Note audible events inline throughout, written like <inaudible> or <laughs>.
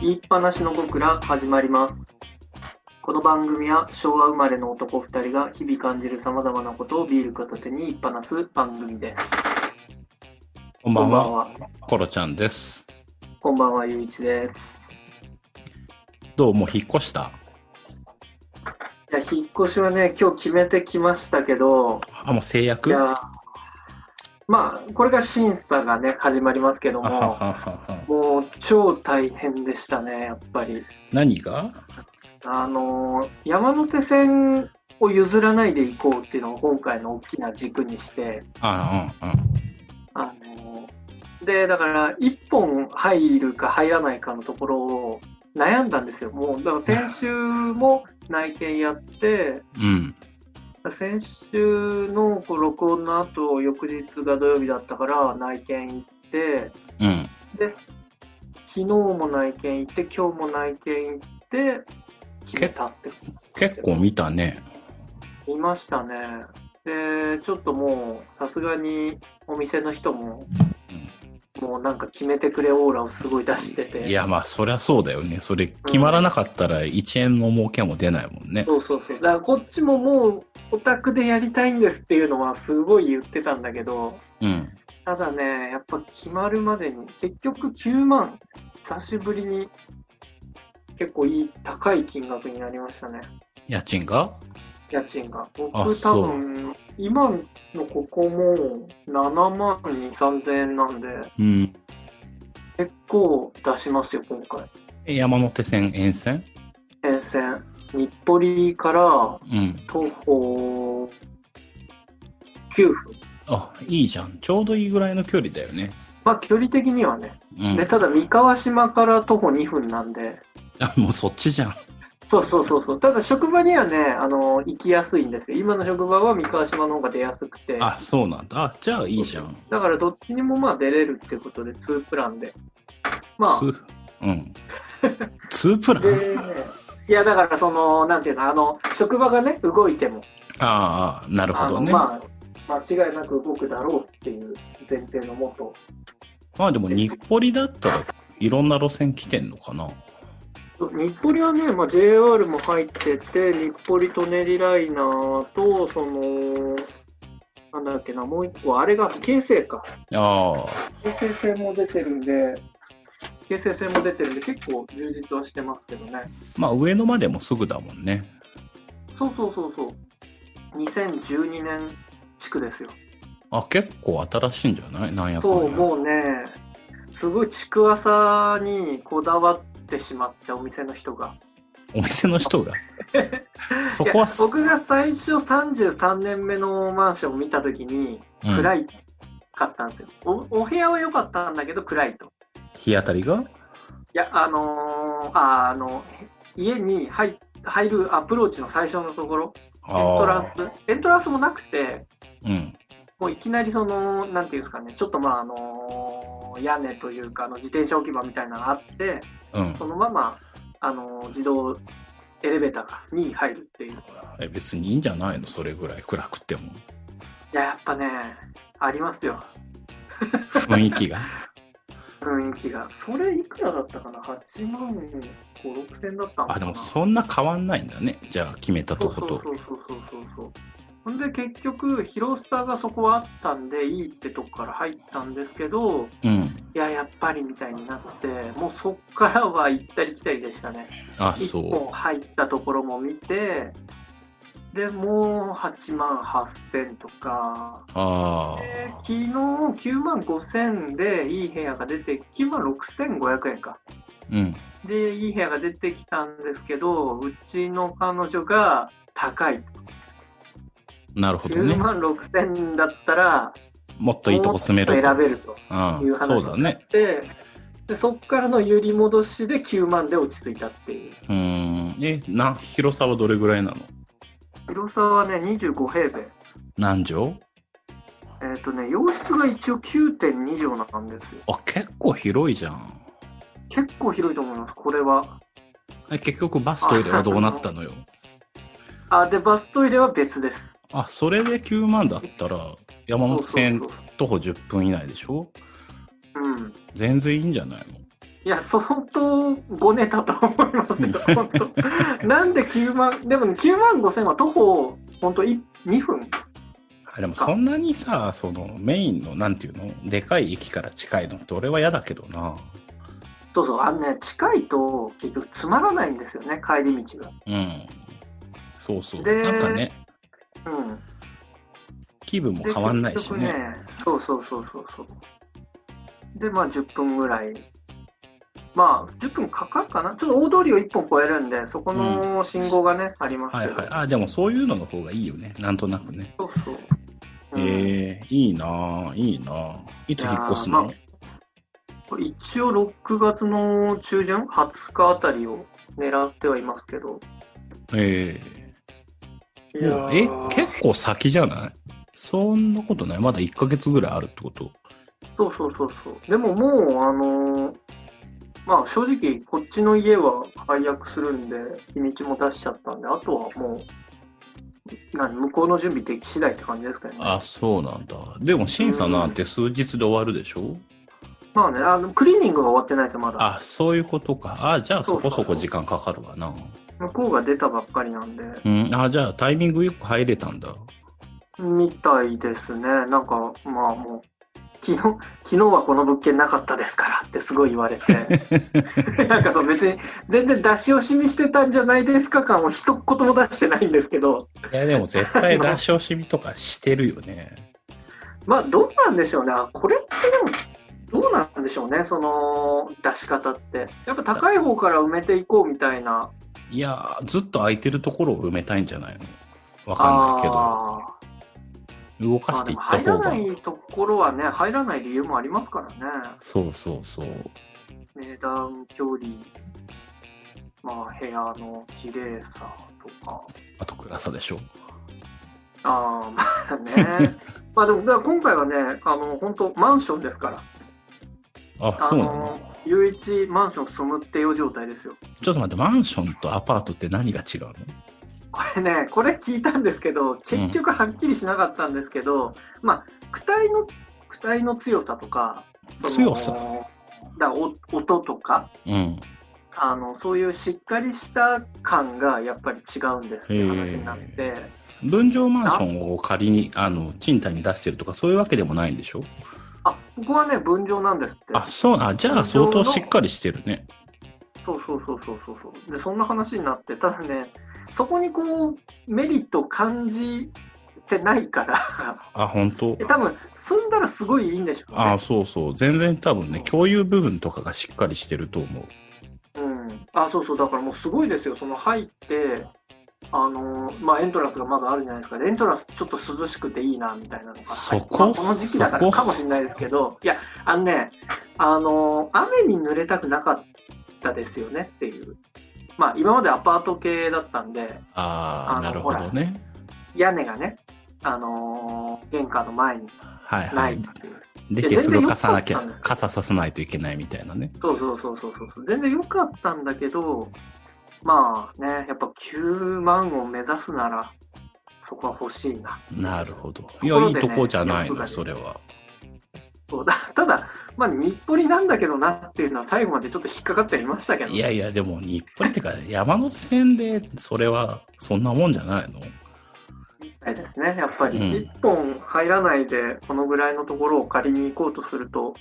言いっぱなしの僕ら始まります。この番組は昭和生まれの男2人が日々感じる様々なことをビール片手に言いっぱなす番組です。こんばんは、は。コロちゃんです。こんばんは、ゆういちです。どう？もう引っ越した？いや、引っ越しはね、今日決めてきましたけど、あ、もう制い約や、まあ、これが審査がね、始まりますけども、もう超大変でしたね、やっぱり。何が？あのー山手線を譲らないで行こうっていうのを今回の大きな軸にして、あうんうん。あのーで、だから、一本入るか入らないかのところを悩んだんですよ。もう、だから先週も内見やって、うん。先週のこう録音の後、翌日が土曜日だったから内見行って、うん。で、昨日も内見行って、今日も内見行って、決めたって結構見たね。見ましたね。で、ちょっともう、さすがにお店の人も、もうなんか決めてくれオーラをすごい出してて。いや、まあ、そりゃそうだよね。それ決まらなかったら1円の儲けも出ないもんね。そうそうそう。だからこっちももう、オタクでやりたいんですっていうのはすごい言ってたんだけど、うん。ただね、やっぱ決まるまでに、結局9万、久しぶりに結構いい、高い金額になりましたね。家賃が？家賃が。あ僕多分、今のここも7万2、3000円なんで、うん。結構出しますよ、今回。え山手線沿線？沿線。日暮里からうん。徒歩9分。あ、いいじゃん。ちょうどいいぐらいの距離だよね。まあ、距離的にはね。うんで、。ただ、三河島から徒歩2分なんで、あ、もうそっちじゃん。そうそうそうそう。ただ、職場にはね、あの、行きやすいんですよ。今の職場は三河島の方が出やすくて。あ、そうなんだ。あ、じゃあいいじゃん。だから、どっちにもまあ出れるっていうことで、2プランで。まあうん。<laughs> ツープラン？で、いや、だから、その、なんていうの、あの、職場がね、動いても、ああ、なるほどね。まあ、間違いなく動くだろうっていう前提のもと、まあでも日暮里だったらいろんな路線来てんのかな日暮里はね、まあ、JR も入ってて、日暮里舎人ライナーと、その、なんだっけな、もう一個、あれが京成か。ああ、京成線も出てるんで、京成線も出てるんで、結構充実はしてますけどね。まあ上野までもすぐだもんね。そうそうそうそう。2012年地区ですよ。あ、結構新しいんじゃない？なんやかんそう、や。もうね、すごい築浅にこだわってしまって、お店の人が。お店の人が？<laughs> そこは僕が最初33年目のマンションを見たときに、うん暗いかったんですよ、お。お部屋は良かったんだけど暗いと。い日当たりが？や、あのーああの、家に入入るアプローチの最初のところ、エントランあス、エントランスもなくて、あ。うん。もういきなりその、なんていうんですかね、ちょっとまあ、あのー屋根というか、あの自転車置き場みたいなのがあって、うん。そのまま、あのー自動エレベーターに入るっていう。え別にいいんじゃないの？それぐらい暗くても。いや、やっぱね、ありますよ。雰囲気が？<laughs> 雰囲気が。それいくらだったかな ?8 万5、6千だったのかな？あ、でもそんな変わんないんだね。じゃあ決めたそうとこと。そうそうそうそうそう。ほんで結局、広さがそこはあったんで、いいってとこから入ったんですけど、うん。いや、やっぱりみたいになって、もうそっからは行ったり来たりでしたね。あ、一そ本入ったところも見て、で、もう8万8千とか、う。あで昨日9万5千でいい部屋が出て、9万6500円か。あ。うん。で、いい部屋が出てきたんですけど、うちの彼女が高い。9なるほどね。万6千だったら、もっといいとこ住める選べるとうん。いうそうだ話になっね。て、でそっからの揺り戻しで9万で落ち着いたっていう。うーん。え、な、広さはどれぐらいなの？広さはね、25平米。何畳？えっ、とね、洋室が一応9.2畳なんですよ。あ、結構広いじゃん。結構広いと思います、これは。え結局バストイレはどうなったのよ？あ、で、バストイレは別です。あ、それで9万だったら、山手線徒歩10分以内でしょ？そううん。全然いいんじゃないの？いや、相当ごねたと思いますけど、本当。なんで9万、でもね、9万5千は徒歩、本当2分あでもそんなにさ、そのメインの、なんていうの？でかい駅から近いのって俺は嫌だけどな。そうそう、あのね、近いと結局つまらないんですよね、帰り道が。うん。そうそう。でなんかね、うん。気分も変わんないしね。局そうそうそうそうそう。で、まあ10分ぐらい。まあ、10分かかるかなちょっと大通りを1本越えるんで、そこの信号がね、ありますけど。はいはい。あ、でもそういうのの方がいいよね。なんとなくね。そうそう。うんええいいなぁ、いいなぁ。いつ引っ越すの？一応6月の中旬、20日あたりを狙ってはいますけど。ええいやもうえー、結構先じゃない？そんなことないまだ1ヶ月ぐらいあるってこと？そうそうそうそう。でももう、あのーまあ正直、こっちの家は解約するんで、日にちも出しちゃったんで、あとはもう、何、向こうの準備でき次第って感じですかね。あ、そうなんだ。でも審査なんて数日で終わるでしょ？まあね、あの、クリーニングが終わってないとまだ。あ、そういうことか。あ、じゃあそこそうそうそこ時間かかるわな。向こうが出たばっかりなんで、うん、あ、じゃあタイミングよく入れたんだ。みたいですね。なんか、まあもう、昨日、昨日はこの物件なかったですからってすごい言われて。<laughs> なんかそう別に全然出し惜しみしてたんじゃないですか感を一言も出してないんですけど、いや、でも絶対出し惜しみとかしてるよね。まあどうなんでしょうね。あこれってでもどうなんでしょうね、その出し方って。やっぱ高い方から埋めていこうみたいな。いや、ずっと空いてるところを埋めたいんじゃないの？わかんないけど。動かしていったも入ら方が。ないところはね、入らない理由もありますからね。そうそうそう。値段、距離、まあ部屋の綺麗さとか。あと暗さでしょ。ああ、まあね。<laughs> まあでも、今回はね、あの、本当マンションですから。あ、あそうなのの、唯一マンション住むっていう状態ですよ。ちょっと待って、マンションとアパートって何が違うの？これね、これ聞いたんですけど、結局はっきりしなかったんですけど、まあ、躯体の、躯体の強さとか、強さ？だからお音とか、うん。あの、そういうしっかりした感がやっぱり違うんですって話になって、分譲マンションを仮に、あの、賃貸に出してるとか、そういうわけでもないんでしょ？あ、ここはね、分譲なんですって。あ、そう、あ、じゃあ相当しっかりしてるね。そうそうそうそうそうそう。で、そんな話になって、ただね、そこにこう、メリットを感じてないから、あ、本当？え多分、住んだらすごいいいんでしょうね。あ、そうそう。全然多分ね、共有部分とかがしっかりしてると思う。うん。あ、そうそう。だからもうすごいですよ。その入って、あのーまあ、エントランスがまだあるじゃないですか。でエントランスちょっと涼しくていいな、みたいなのが。そこ？まあこの時期だからかもしれないですけど、いや、あのね、あのー雨に濡れたくなかったですよねっていう。まあ、今までアパート系だったんで、ああ、なるほどね。屋根がね、あのー玄関の前にはいはないっい。ていう。で、いや手すぐ全然貸さなきゃ傘ささないといけないみたいなね。そうそうそうそうそうそう。全然良かったんだけど、まあね、やっぱ9万を目指すなら、そこは欲しいな。なるほど。いとや、ねいいとこじゃないの、それは。そうだただ、まあ、日暮里なんだけどなっていうのは最後までちょっと引っかかってはいましたけど、いやいや、でも、日暮里ってか、山手線で、それは、そんなもんじゃないの？いですね。やっぱり、うん一本入らないで、このぐらいのところを借りに行こうとすると、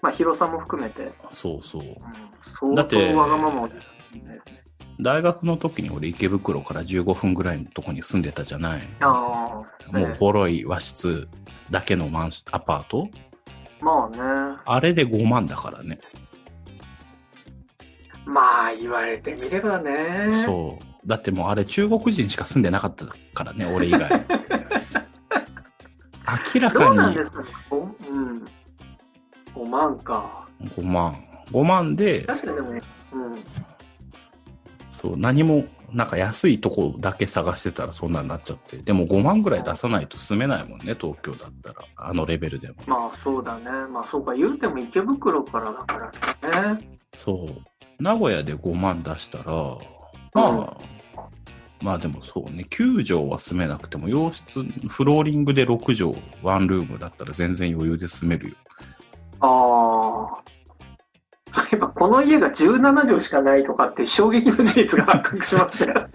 まあ、広さも含めて、そうそう。うん、相当わがままを、ね、大学の時に俺池袋から15分ぐらいのとこに住んでたじゃない。ああ、もうボロい和室だけのマンシアパートまあね、あれで5万だからね。まあ言われてみればね。そう。だってもうあれ中国人しか住んでなかったからね、俺以外。<laughs> 明らかにどうなんですかね。おうん。5万か。5万。5万で、確かにでもね、うん。そう、何も、なんか安いとこだけ探してたらそんなになっちゃって。でも5万ぐらい出さないと住めないもんね、東京だったら。あのレベルでも。まあそうだね。まあそうか、言うても池袋からだからね。そう。名古屋で5万出したら、まあ、まあでもそうね、9畳は住めなくても、洋室、フローリングで6畳、ワンルームだったら全然余裕で住めるよ。ああ。この家が17畳しかないとかって衝撃の事実が <laughs> 発覚しましたよ。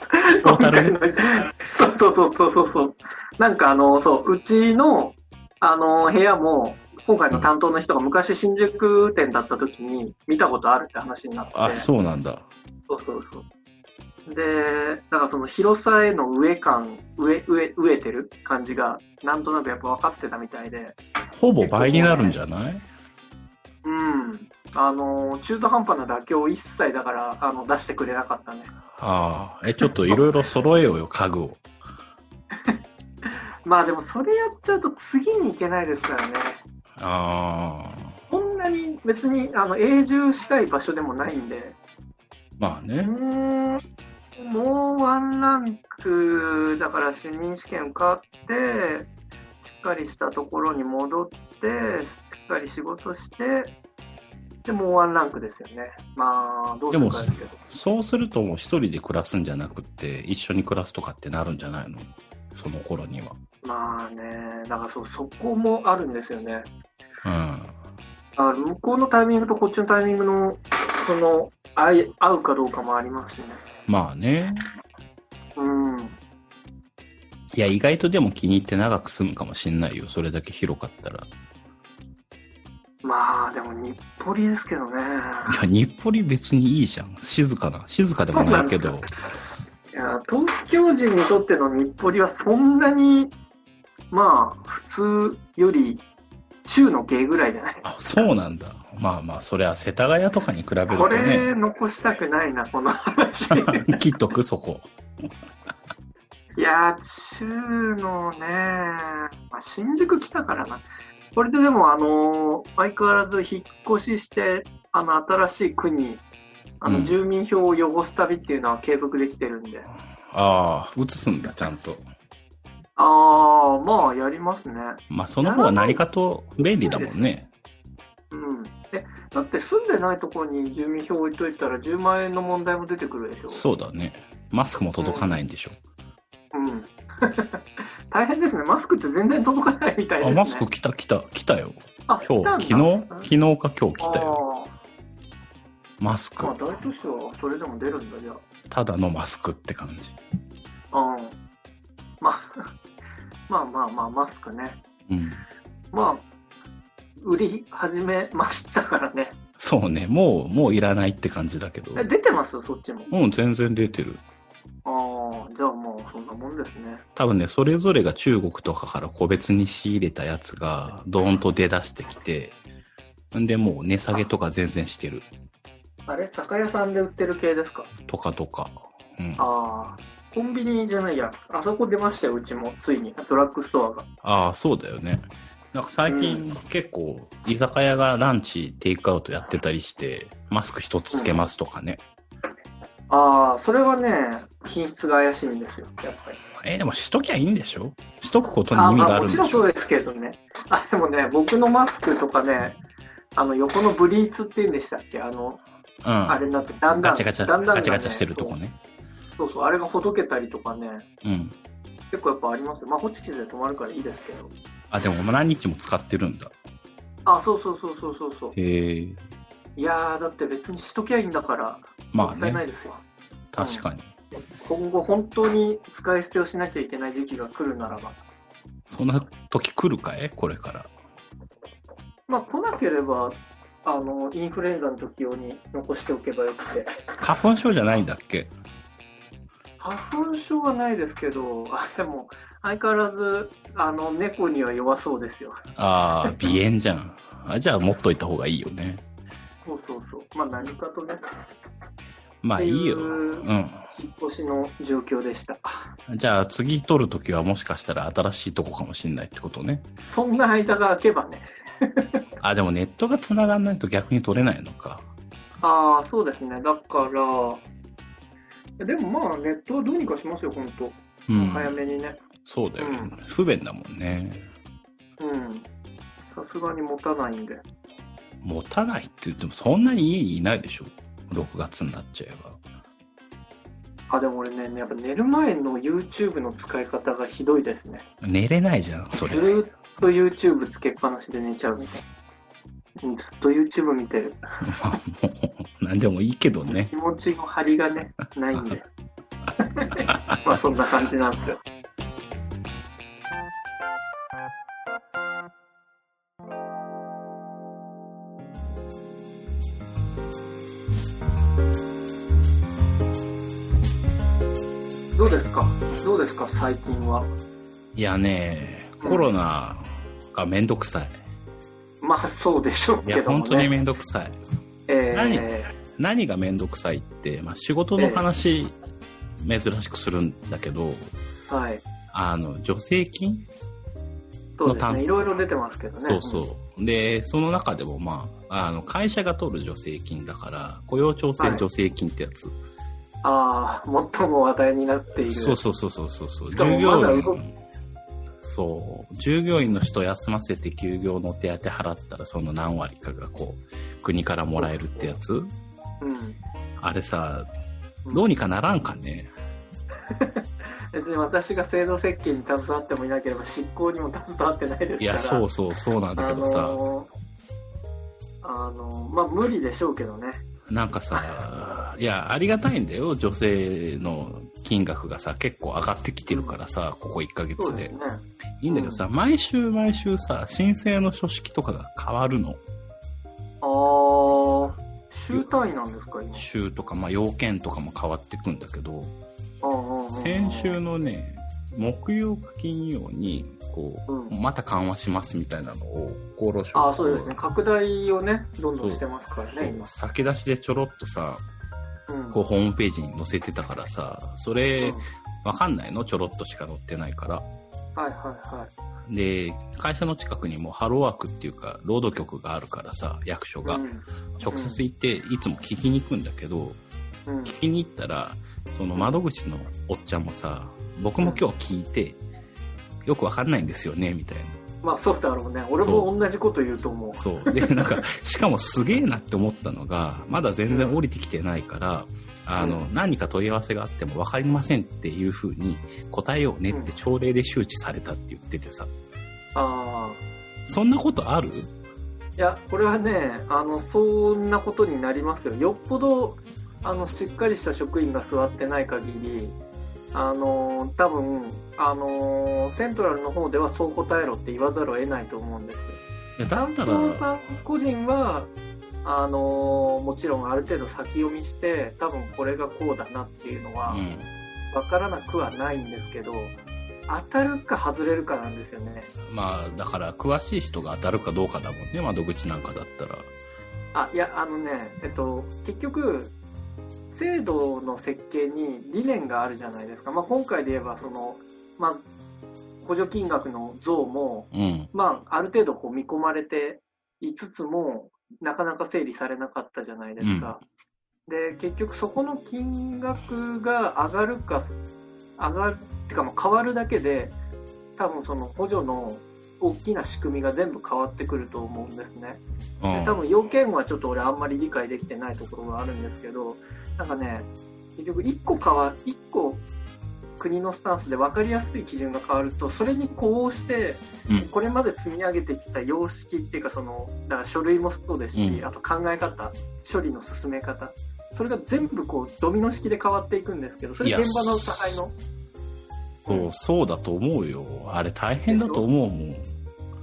そうそうそうそうそう。なんかあの、そう、うちの、あの、部屋も、今回の担当の人が昔新宿店だった時に見たことあるって話になって。あ、そうなんだ。そうそうそう。で、だからその広さへの上感、上、上、植えてる感じが、なんとなくやっぱ分かってたみたいで、ほぼ倍になるんじゃない？うん。あの、中途半端な妥協を一切だから、あの、出してくれなかったね。ああ、え、ちょっといろいろ揃えようよ、家具を。<laughs> まあでもそれやっちゃうと次に行けないですからね。ああ、こんなに別に、あの、永住したい場所でもないんで、うまあね。ーん、もうワンランク、だから主任試験受かって、しっかりしたところに戻って、しっかり仕事して、で、もうワンランクですよね。まあ、どうですけど。そうするともう一人で暮らすんじゃなくて、一緒に暮らすとかってなるんじゃないの？その頃には。まあね、だからそうそこもあるんですよね。うん。あ向こうのタイミングとこっちのタイミングの、その、合い合うかどうかもありますしね。まあね。うん。いや、意外とでも気に入って長く住むかもしんないよ。それだけ広かったら。いまあ、でも日暮里ですけどね。や、日暮里別にいいじゃん。静かな。静かでもないけど。いや、東京人にとっての日暮里はそんなに、まあ、普通より中の下ぐらいじゃない？あ、そうなんだ。まあまあ、それは世田谷とかに比べることね。れ残したくないな、この話。<laughs> 切っとく、そこ。いやー、中のね、まあ、新宿来たからな。これででも、あのー相変わらず引っ越しして、あの、新しい区に、あの、うん住民票を汚す旅っていうのは継続できてるんで。ああ、移すんだ、ちゃんと。ああ、まあ、やりますね。まあ、その方が何かと便利だもんね。うん。え、だって住んでないところに住民票置いといたら10万円の問題も出てくるでしょ。そうだね。マスクも届かないんでしょ。うん。<laughs> 大変ですね。マスクって全然届かないみたいですあ、ね。マスク来た、来た、来たよ。あ、今日、昨日、昨日か今日来たよ。あマスクーまあ、。大都市はそれでも出るんだ、じゃただのマスクって感じ。あ。うん。まあ、<laughs> まあまあまあ、マスクね。うん。まあ、売り始めましたからね。そうね。もう、もういらないって感じだけど。え、出てます？そっちも。うん、全然出てる。ああ、じゃあもうそんなもんですね。多分ね、それぞれが中国とかから個別に仕入れたやつが、ドーンと出だしてきて、んで、もう値下げとか全然してる。あれ酒屋さんで売ってる系ですか？とかとか。うん。ああ、コンビニじゃないや。あそこ出ましたよ、うちも。ついに。ドラッグストアが。ああ、そうだよね。なんか最近、結構、居酒屋がランチ、テイクアウトやってたりして、マスク一つつけますとかね。ああ、それはね、品質が怪しいんですよ、やっぱり。えーでもしときゃいいんでしょ？しとくことにあ意味がまあ、あるんでしょ？もちろんそうですけどね。<laughs> あ、でもね、僕のマスクとかね、あの、横のブリーツって言うんでしたっけ？あの、うん。あれになって、だんだん、ガチャガチャ、だんだん、ガチャガチャしてるとこ。ね。そうそう、あれがほどけたりとかね、うん。結構やっぱありますよ。まあ、ホチキスで止まるからいいですけど。あ、でも何日も使ってるんだ。あ、そうそうそうそうそうそう。へえ。いやー、だって別にしときゃいいんだから、まあもったいないね、ですよ。確かに。今後本当に使い捨てをしなきゃいけない時期が来るならば。そんな時来るかい？これから。まあ来なければ、あの、インフルエンザの時用に残しておけばよくて。花粉症じゃないんだっけ？花粉症はないですけど、あでも、相変わらず、あの、猫には弱そうですよ。ああ、鼻炎じゃん。あじゃあ持っといた方がいいよね。そうそうそう。まあ何かとね、まあいいよ。ううん。引っ越しの状況でした。じゃあ次取るときはもしかしたら新しいとこかもしんないってことね。そんな間が空けばね。<laughs> あ、でもネットが繋がんないと逆に取れないのか。ああ、そうですね。だから、でもまあネットはどうにかしますよ、本当。うん。早めにね。そうだよ、ねうん不便だもんね。うん。さすがに持たないんで。持たないって言ってもそんなに家にいないでしょ ?6 月になっちゃえば。あ、でも俺ね、やっぱ寝る前の YouTube の使い方がひどいですね。寝れないじゃん、それ。ずーっと YouTube つけっぱなしで寝ちゃうみたいな。うんずっと YouTube 見てる。まあ、もう、なんでもいいけどね。気持ちの張りがね、ないんで。<laughs> まあそんな感じなんですよ。どうですか？どうですか？最近は。いやね、コロナがめんどくさい。まあそうでしょういや、けども、ね。本当にめんどくさい。えー何何がめんどくさいって、まあ、仕事の話、珍しくするんだけど、はい。あの、助成金そうですね。いろいろ出てますけどね。そうそう。で、その中でも、まあ、あの、会社が取る助成金だから、雇用調整助成金ってやつ。ああ、最も話題になっている。そうそうそうそうそうそう。従業員そう。従業員の人休ませて休業の手当払ったら、その何割かがこう、国からもらえるってやつ。うん。あれさ、どうにかならんかね。<laughs> 別に私が制度設計に携わってもいなければ執行にも携わってないですから。いや、そうそう、そうなんだあけどさ、のーあのーまあ無理でしょうけどね。なんかさ、いや、ありがたいんだよ、女性の金額がさ、結構上がってきてるからさ、ここ1ヶ月でですね。。いいんだけどさ、毎週毎週さ、申請の書式とかが変わるの。あー、週単位なんですか、今？週とか、まあ、要件とかも変わってくんだけど、先週のね、木曜か金曜に、こう、うんまた緩和しますみたいなのを、厚労省あーそうですね。拡大をね、どんどんしてますからね、今。先出しでちょろっとさ、うんこう、ホームページに載せてたからさ、それうん、わかんないの？ちょろっとしか載ってないから。はいはいはい。で、会社の近くにもハローワークっていうか、労働局があるからさ、役所が。うん直接行って、いつも聞きに行くんだけど、うん聞きに行ったら、その窓口のおっちゃんもさ、僕も今日聞いて、よくわかんないんですよね、みたいな。まあそうだろうね。俺も同じこと言うと思う。そう。で、なんか、しかもすげえなって思ったのが、まだ全然降りてきてないから、あの、う何か問い合わせがあっても分かりませんっていうふうに答えようねって朝礼で周知されたって言っててさ、ああ。そんなことある？いや、これはね、あの、そんなことになりますよ。よっぽど、あの、しっかりした職員が座ってない限り、あの、多分、あの、セントラルの方ではそう答えろって言わざるを得ないと思うんですよ。担当さん個人は、あの、もちろんある程度先読みして、多分これがこうだなっていうのは、うん。わからなくはないんですけど、当たるか外れるかなんですよね。まあ、だから、詳しい人が当たるかどうかだもんね、窓口なんかだったら。あ、いや、あのね、えっと、結局、制度の設計に理念があるじゃないですか。まあ、今回で言えば、その、まあ、補助金額の増も、うん。まあ、ある程度こう見込まれていつつも、なかなか整理されなかったじゃないですか。で、結局そこの金額が上がるか、上がる、ってかもう変わるだけで、多分その補助の大きな仕組みが全部変わってくると思うんですね。うん。で多分要件はちょっと俺あんまり理解できてないところがあるんですけど、なんかね、結局一個変わ、一個国のスタンスで分かりやすい基準が変わると、それに呼応してうん、これまで積み上げてきた様式っていうかその、だから書類もそうですし、うんあと考え方、処理の進め方、それが全部こうドミノ式で変わっていくんですけど、それ現場の差配の？そう、そうだと思うよ。あれ大変だと思うもん。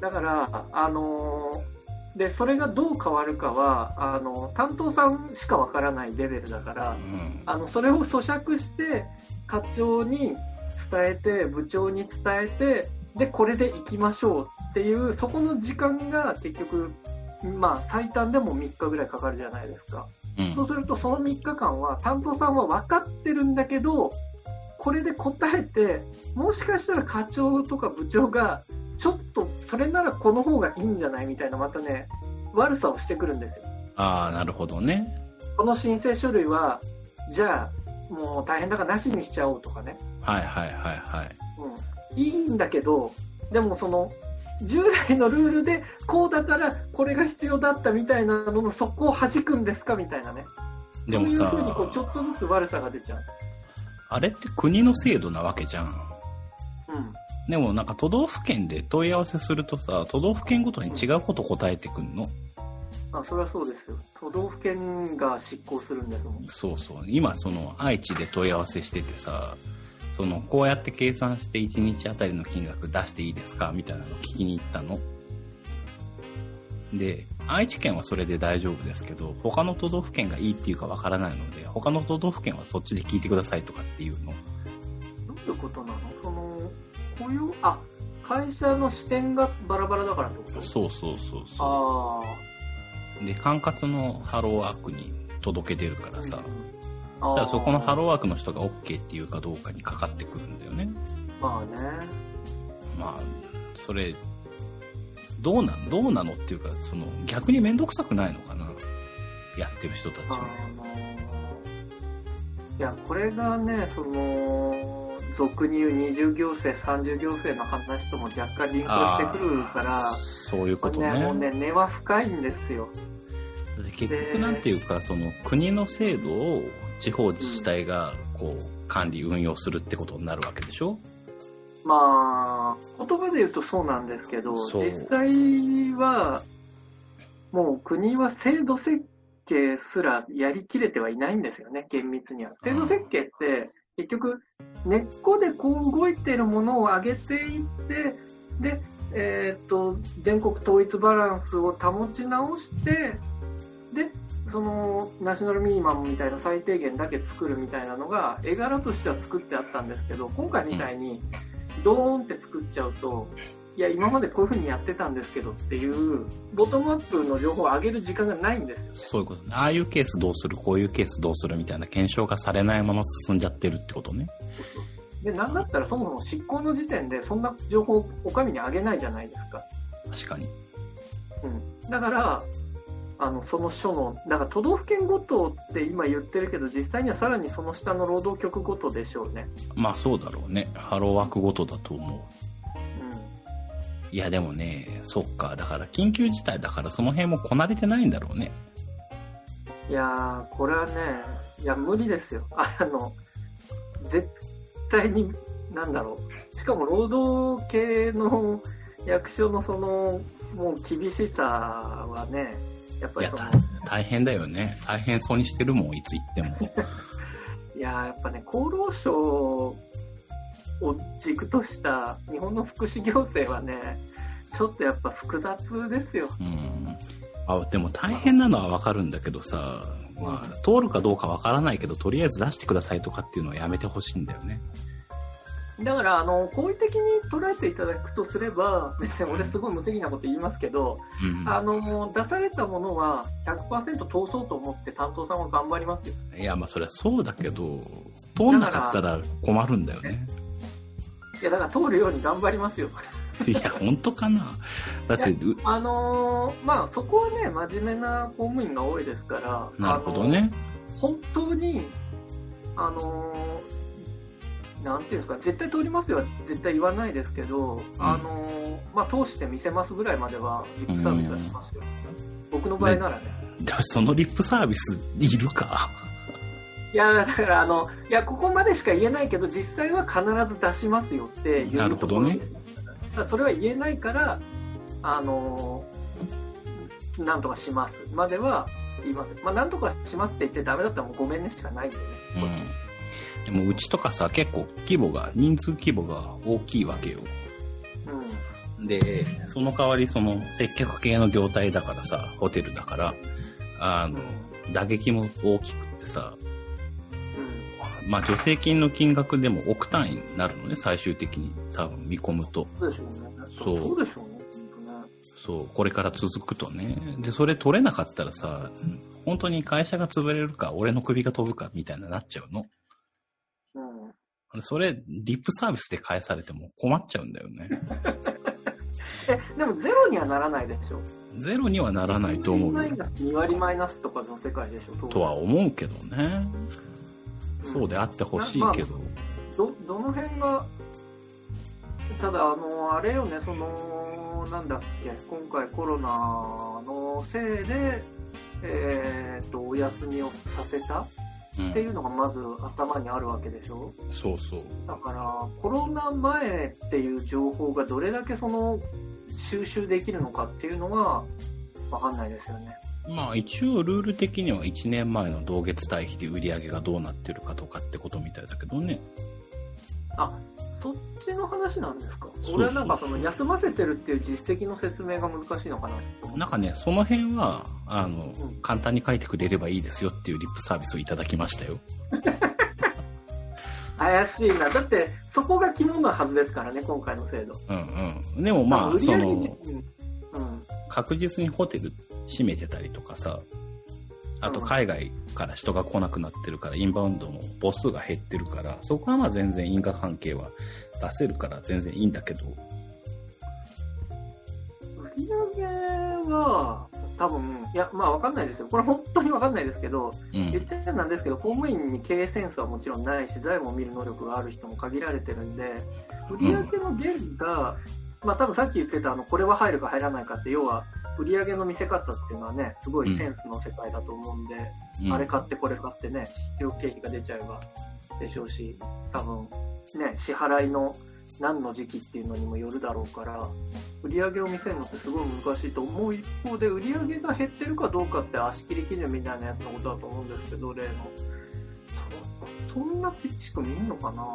だから、あのーで、それがどう変わるかは、あの、担当さんしかわからないレベルだからう、ん。あの、それを咀嚼して、課長に伝えて、部長に伝えて、で、これで行きましょうっていう、そこの時間が結局、まあ、最短でも3日ぐらいかかるじゃないですか。うんそうすると、その3日間は、担当さんは分かってるんだけど、これで答えて、もしかしたら課長とか部長が、ちょっと、それならこの方がいいんじゃないみたいな、またね、悪さをしてくるんですよ。ああ、なるほどね。この申請書類は、じゃあ、もう大変だからなしにしちゃおうとかね。はいはいはいはい。うん。いいんだけど、でもその、従来のルールで、こうだからこれが必要だったみたいなのの、そこを弾くんですかみたいなね。でもさそういうふうにこう、ちょっとずつ悪さが出ちゃう。あれって国の制度なわけじゃん。うん。でもなんか都道府県で問い合わせするとさ、都道府県ごとに違うこと答えてくんの？あ、それはそうですよ。都道府県が執行するんですもん。そうそう。今その愛知で問い合わせしててさ、そのこうやって計算して1日あたりの金額出していいですか？みたいなの聞きに行ったの。で、愛知県はそれで大丈夫ですけど、他の都道府県がいいっていうかわからないので、他の都道府県はそっちで聞いてくださいとかっていうの。どういうことなの？その、雇用、あ、会社の視点がバラバラだからってこと？そうそうそうそあう。で、管轄のハローワークに届け出るからあ。さ、うんそしたらそこのハロローワークの人が OK っていうかどうかにかかってくるんだよね。まあね。まあ、それ、どうなん、どうなのっていうか、その、逆にめんどくさくないのかなやってる人たちあは。のいや、これがね、その、俗に言う二重行政、三重行政の話とも若干リンクしてくるから、そういうことこれね、もうね。ね、根は深いんですよ。結局なんていうか、その、国の制度を地方自治体が、こう、管理、運用するってことになるわけでしょ？まあ、言葉で言うとそうなんですけど、実際は、もう国は制度設計すらやりきれてはいないんですよね、厳密には。制度設計って、結局、根っこでこう動いてるものを上げていって、で、えーっと、全国統一バランスを保ち直して、で、その、ナショナルミニマムみたいな最低限だけ作るみたいなのが、絵柄としては作ってあったんですけど、今回みたいに、ドーンって作っちゃうと、いや、今までこういう風にやってたんですけどっていう、ボトムアップの情報を上げる時間がないんですよ。そういうことね。ああいうケースどうする、こういうケースどうするみたいな検証がされないまま進んじゃってるってことね。で、なんだったらそもそも執行の時点でそんな情報をお上に上げないじゃないですか。確かに。うん。だから、あの、その書の、だから都道府県ごとって今言ってるけど、実際にはさらにその下の労働局ごとでしょうね。まあそうだろうね。ハローワークごとだと思。いやでもね、そっか。だから緊急事態だからその辺もこなれてないんだろうね。いやー、これはね、いや、無理ですよ。あの、絶対に、なんだろう。しかも、労働系の役所のその、もう厳しさはね、やっぱりそのた、大変だよね。大変そうにしてるもん、いつ行っても。<laughs> いやーやっぱね、厚労省を軸とした日本の福祉行政はね、ちょっとやっぱ複雑ですよ。うん。あ、でも大変なのはわかるんだけどさ、まあ、通るかどうかわからないけど、とりあえず出してくださいとかっていうのはやめてほしいんだよね。だから、あの、好意的に捉えていただくとすれば、別に俺すごい無責任なこと言いますけど、うん。あの、出されたものは100%通そうと思って担当さんは頑張りますよ。いや、まあそれはそうだけど、通んなかったら困るんだよね。いや、だから通るように頑張りますよ。いや、本当かな？だって、うあのーまあ、そこはね、真面目な公務員が多いですから、なるほどね。本当に、あのーなんていうんですか、絶対通りますよは絶対言わないですけど、あのーまあ、通して見せますぐらいまでは、リップサービスはしますよ。僕の場合ならね。でもそのリップサービスいるか？いや、だから、あの、いや、ここまでしか言えないけど、実際は必ず出しますよってなるほどねそれは言えないから、あの、なんとかしますまでは言います。まあ、なんとかしますって言ってダメだったらもうごめんねしかないんでね。うん。でもうちとかさ、結構規模が、人数規模が大きいわけよ。うん。で、その代わりその接客系の業態だからさ、ホテルだから、あの、打撃も大きくってさ、うん。まあ助成金の金額でも億単位になるのね、最終的に多分見込むと。そうでしょうね。そうそうでしょうね。本そう、これから続くとね。で、それ取れなかったらさ、本当に会社が潰れるか、俺の首が飛ぶか、みたいになっちゃうの。うん。それ、リップサービスで返されても困っちゃうんだよね。<laughs> え、でもゼロにはならないでしょ。ゼロにはならないと思うよマイ。ナス2割マイナスとかの世界でしょ。とは思うけどね。そうであってほしいけど。ど、どの辺が、ただ、あの、あれよね、その、なんだっけ、今回コロナのせいで、えっ、と、お休みをさせたっていうのがまず頭にあるわけでしょ、うん、そうそう。だから、コロナ前っていう情報がどれだけその収集できるのかっていうのがわかんないですよね。まあ一応ルール的には1年前の同月対比で売り上げがどうなってるかとかってことみたいだけどね。あ、そっちの話なんですか？俺はなんかその休ませてるっていう実績の説明が難しいのかな？なんかね、その辺は、あの、うん簡単に書いてくれればいいですよっていうリップサービスをいただきましたよ。<laughs> 怪しいな。だって、そこが肝なはずですからね、今回の制度。うんうん。でもまあ、その、にうん。うん。確実にホテル閉めてたりとかさ、あと海外から人が来なくなってるから、インバウンドも母数が減ってるから、そこはまあ全然因果関係は出せるから全然いいんだけど、売り上げは、多分、いや、まあわかんないですよ。これ本当にわかんないですけど、うん。言っちゃなんですけど、公務員に経営センスはもちろんないし、財務を見る能力がある人も限られてるんで、売り上げの減が、まあ多分さっき言ってた、あの、これは入るか入らないかって、要は、売り上げの見せ方っていうのはね、すごいセンスの世界だと思うんで、うんあれ買ってこれ買ってね、必要経費が出ちゃえばでしょうし、多分、ね、支払いの何の時期っていうのにもよるだろうから、売り上げを見せるのってすごい難しいと思う一方で、売り上げが減ってるかどうかって足切り基準みたいなやつのことだと思うんですけど、例の。そそんなピッチク見んのかな？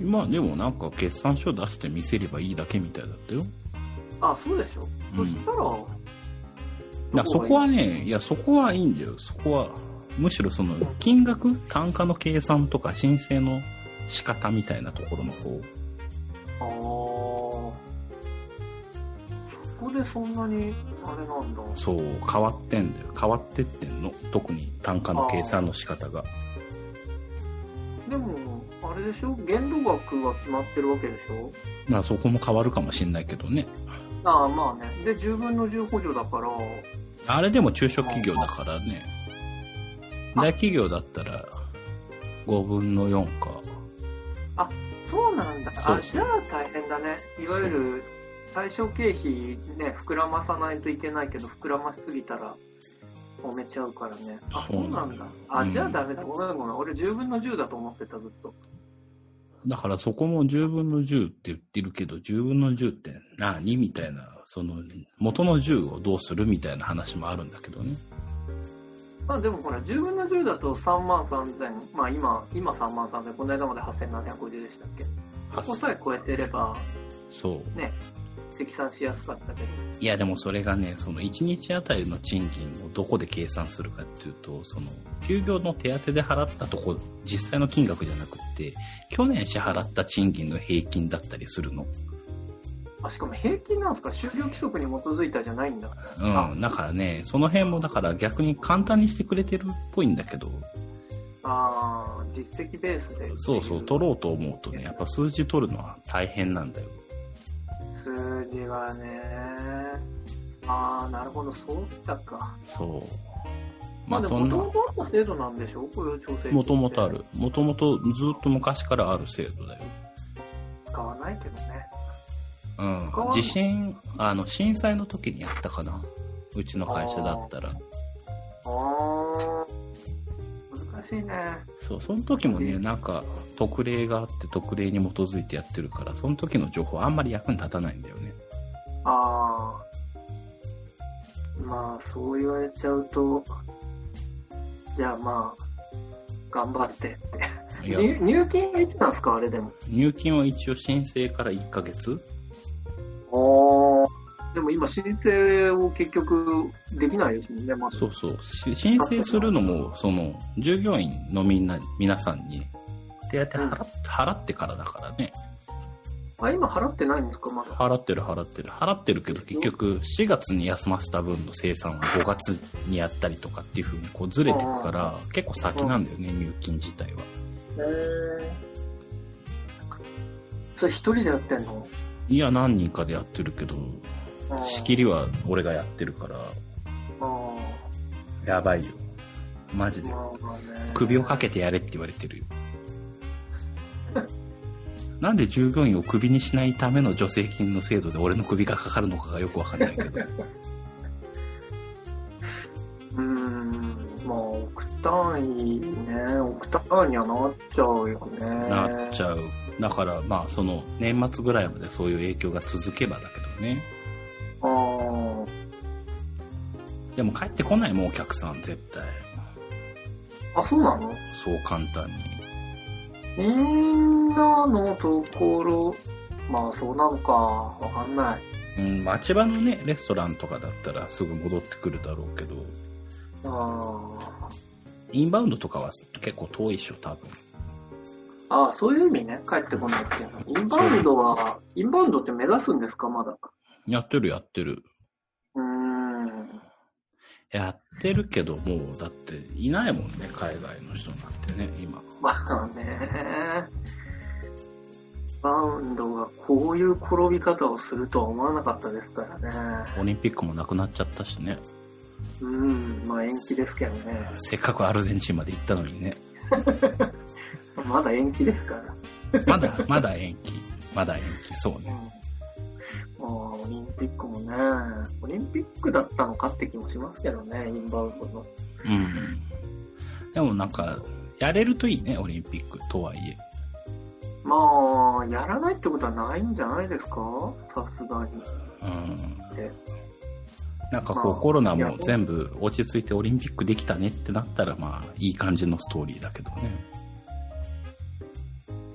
まあでもなんか決算書出して見せればいいだけみたいだったよ。あ、そうでしょ、うんそしたら、いや、そこはね、いや、そこはいいんだよ。そこは、むしろその、金額、単価の計算とか申請の仕方みたいなところの方。あーそこでそんなに、あれなんだ。そう、変わってんだよ。変わってってんの。特に単価の計算の仕方が。でも、あれでしょ？限度額は決まってるわけでしょ？まあそこも変わるかもしんないけどね。ああ、まあね。で、10分の10補助だから、あれでも中小企業だからね。あ大企業だったら、5分の4か。そうなんだ。あ、じゃあ大変だね。いわゆる、対象経費ね、膨らまさないといけないけど、膨らましすぎたら、揉めちゃうからね。あ、そそううなんんだ。あ、うんじゃあダメだ。ごめんごめん。俺10分の10だと思ってた、ずっと。だからそこも10分の10って言ってるけど、10分の10って何みたいな、その、元の10をどうするみたいな話もあるんだけどね。まあでもほら、10分の10だと3万3000、まあ今、今3万3000、この間まで8750でしたっけ？ここさえ超えてれば、そう。ね、積算しやすかったけど。いやでもそれがね、その1日あたりの賃金をどこで計算するかっていうと、その、休業の手当で払ったとこ、実際の金額じゃなくって、去年支払った賃金の平均だったりするの。あ、しかも平均なんですか？就業規則に基づいたじゃないんだ。うん。だからね、その辺もだから逆に簡単にしてくれてるっぽいんだけど、ああ、実績ベースで。そうそう、取ろうと思うとね、やっぱ数字取るのは大変なんだよ。数字はね、ああ、なるほど、そうきたか。そう。まあそんなもと、もとあった制度なんでしょ？雇用調整もともとある。もともとずっと昔からある制度だよ。使わないけどね。うん地震、あの、震災の時にやったかな。うちの会社だったら。ああ、難しいね。そう、その時もね、うんなんか、特例があって、特例に基づいてやってるから、その時の情報あんまり役に立たないんだよね。ああ。まあ、そう言われちゃうと、じゃあまあ、頑張ってって。入入金はいつなんですかあれでも。入金は一応申請から1ヶ月おでも今申請を結局できないですもんね、まず。そうそう。し申請するのも、その、従業員のみんな、皆さんに、手当払ってからだからね。あ、今払ってないんですか？まだ。払ってる払ってる。払ってるけど、結局、4月に休ませた分の生産は5月にやったりとかっていう風にこうずれてくから、結構先なんだよね、入金自体は。へえ。それ一人でやってんの？いや、何人かでやってるけど、仕切りは俺がやってるから、あやばいよ。マジあ、で。首をかけてやれって言われてるよ。なんで従業員をクビにしないための助成金の制度で俺の首がかかるのかがよくわかんないけど。うーん。まあ、億単位ね、億単位にはなっちゃうよね。なっちゃう。だから、まあ、その、年末ぐらいまでそういう影響が続けばだけどね。ああ、でも帰ってこないもん、お客さん、絶対。あ、そうなの？そう簡単に。みんなのところ、まあそうなのか、わかんない。うん、町場のね、レストランとかだったらすぐ戻ってくるだろうけど、あインバウンドとかは結構遠いっしょ、多分。あ、あそういう意味ね、帰ってこないっていうの。インバウンドは、インバウンドって目指すんですか、まだ。やってるやってる。やってるけど、もう、だって、いないもんね、海外の人なんてね、今。まあね。バウンドがこういう転び方をするとは思わなかったですからね。オリンピックもなくなっちゃったしね。うん、まあ延期ですけどね。せっかくアルゼンチンまで行ったのにね。<laughs> まだ延期ですから。まだ、まだ延期。まだ延期、そうね。まあ、オリンピックもね、オリンピックだったのかって気もしますけどね、インバウンドの。うん。でもなんか、やれるといいね、オリンピックとはいえ。まあ、やらないってことはないんじゃないですか？さすがに。うん。でなんかこう、まあコロナも全部落ち着いてオリンピックできたねってなったら、まあ、いい感じのストーリーだけどね。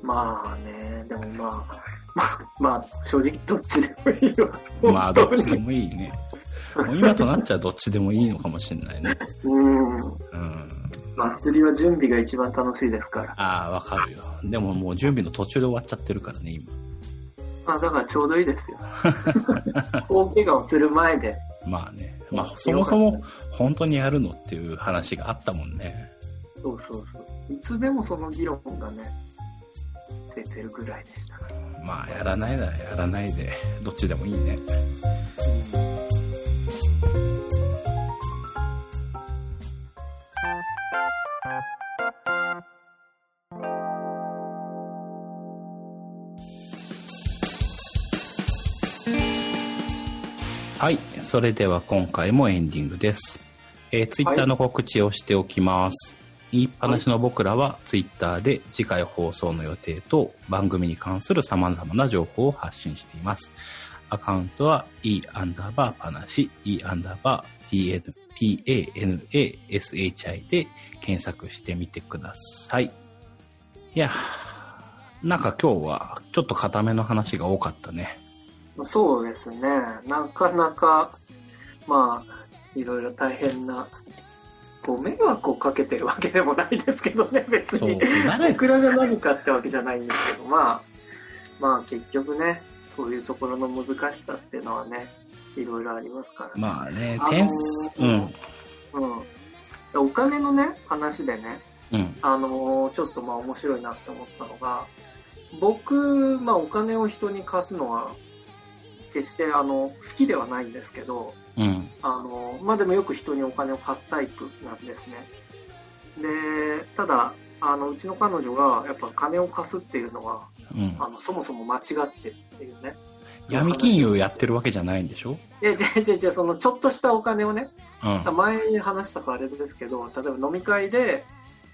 まあね、でもまあ、まあ、まあ、正直どっちでもいいわ。まあ、どっちでも。もいいね。今となっちゃどっちでもいいのかもしれないね。<laughs> うん。うん。祭りは準備が一番楽しいですから。ああ、わかるよ。でももう準備の途中で終わっちゃってるからね、今。まあ、だからちょうどいいですよ。<laughs> 大怪我をする前で。まあね。まあ、そもそも本当にやるのっていう話があったもんね。そうそうそう。いつでもその議論がね、出てるぐらいでした。まあ、やらないならやらないで、どっちでもいいね。はい。それでは今回もエンディングです。えー、ツイッターの告知をしておきます。言いっぱなしの僕らはツイッターで次回放送の予定と番組に関する様々な情報を発信しています。アカウントは e アンダーバーパナシ e アンダーバー p-a-n-a-s-h-i で検索してみてください。いや、なんか今日はちょっと固めの話が多かったね。そうですね。なかなか、まあ、いろいろ大変な、こう、迷惑をかけてるわけでもないですけどね、別に。、誰僕らが何かってわけじゃないんですけど、まあ、まあ結局ね、そういうところの難しさっていうのはね、いろいろありますから、まあねあの、ー点数、うん、うん。お金のね、話でね、うん、あのーちょっとまあ面白いなって思ったのが、僕、まあお金を人に貸すのは、決してあの、好きではないんですけど、うん、あの、まあでもよく人にお金を貸すタイプなんですね。で、ただ、あの、うちの彼女が、やっぱ金を貸すっていうのは、うん。あの、そもそも間違ってるっていうね。闇金融やってるわけじゃないんでしょ？いや、違う違う違う、その、ちょっとしたお金をね、うん。前に話したからあれですけど、例えば飲み会で、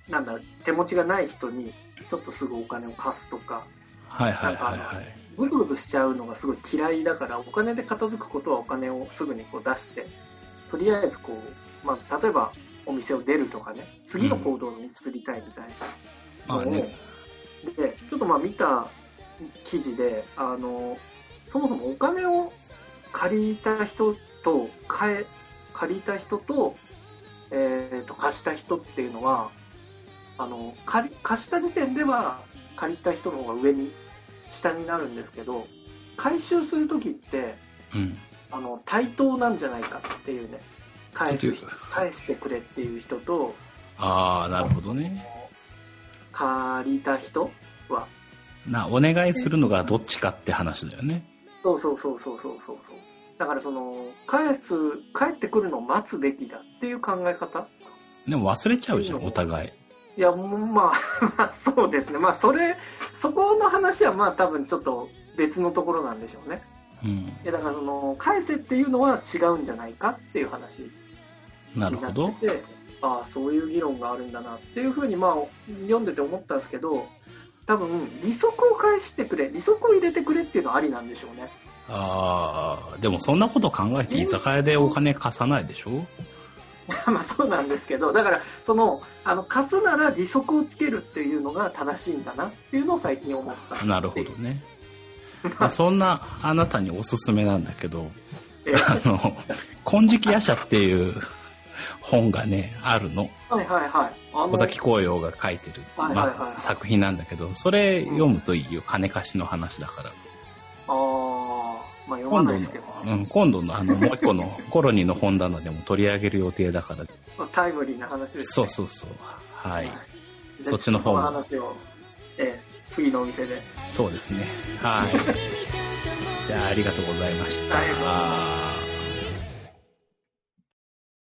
なんだ、手持ちがない人に、ちょっとすぐお金を貸すとか、はいはいはいはい。ぐずぐずしちゃうのがすごい嫌いだから、お金で片付くことはお金をすぐにこう出して、とりあえずこう、まあ、例えばお店を出るとかね、次の行動に移りたいみたいなのを、まあね。で、ちょっとまあ見た記事で、あの、そもそもお金を借りた人と、借りた人と、えっ、と、貸した人っていうのは、あの、借り、貸した時点では借りた人の方が上に、下になるんですけど、回収するときって、うん。あの、対等なんじゃないかっていうね、返す返してくれっていう人と、ああ、なるほどね。借りた人は、な、お願いするのがどっちかって話だよね。そうそうそうそうそうそうそう。だからその、返す、帰ってくるのを待つべきだっていう考え方でも忘れちゃうじゃん、お互い。いや、まあ <laughs> そうですね。まあそれ、そこの話はまあ多分ちょっと別のところなんでしょうね。うん。だからその、返せっていうのは違うんじゃないかっていう話なるほどになっ。てて、ああ、そういう議論があるんだなっていうふうに、まあ、読んでて思ったんですけど、多分、利息を返してくれ、利息を入れてくれっていうのはありなんでしょうね。ああ、でもそんなこと考えて居酒屋でお金貸さないでしょ？<laughs> まあそうなんですけど、だから、その、あの、貸すなら利息をつけるっていうのが正しいんだなっていうのを最近思った。なるほどね。まあ、そんなあなたにおすすめなんだけど、えーあの、金色夜叉っていう本がね、あるの。はいはいはい。尾崎紅葉が書いてる、はいはいはいまあ、作品なんだけど、それ読むといいよ。金貸しの話だから。ああ、まあ読ま今度のないですけど、、うん、今度のあの、もう一個の <laughs> コロニーの本棚でも取り上げる予定だから。まあタイムリーな話です、ね。そうそうそう。はい。じゃあそっちの方もその話を、ええ次のお店で。そうですね。はい。<laughs> じゃあ、ありがとうございました。はい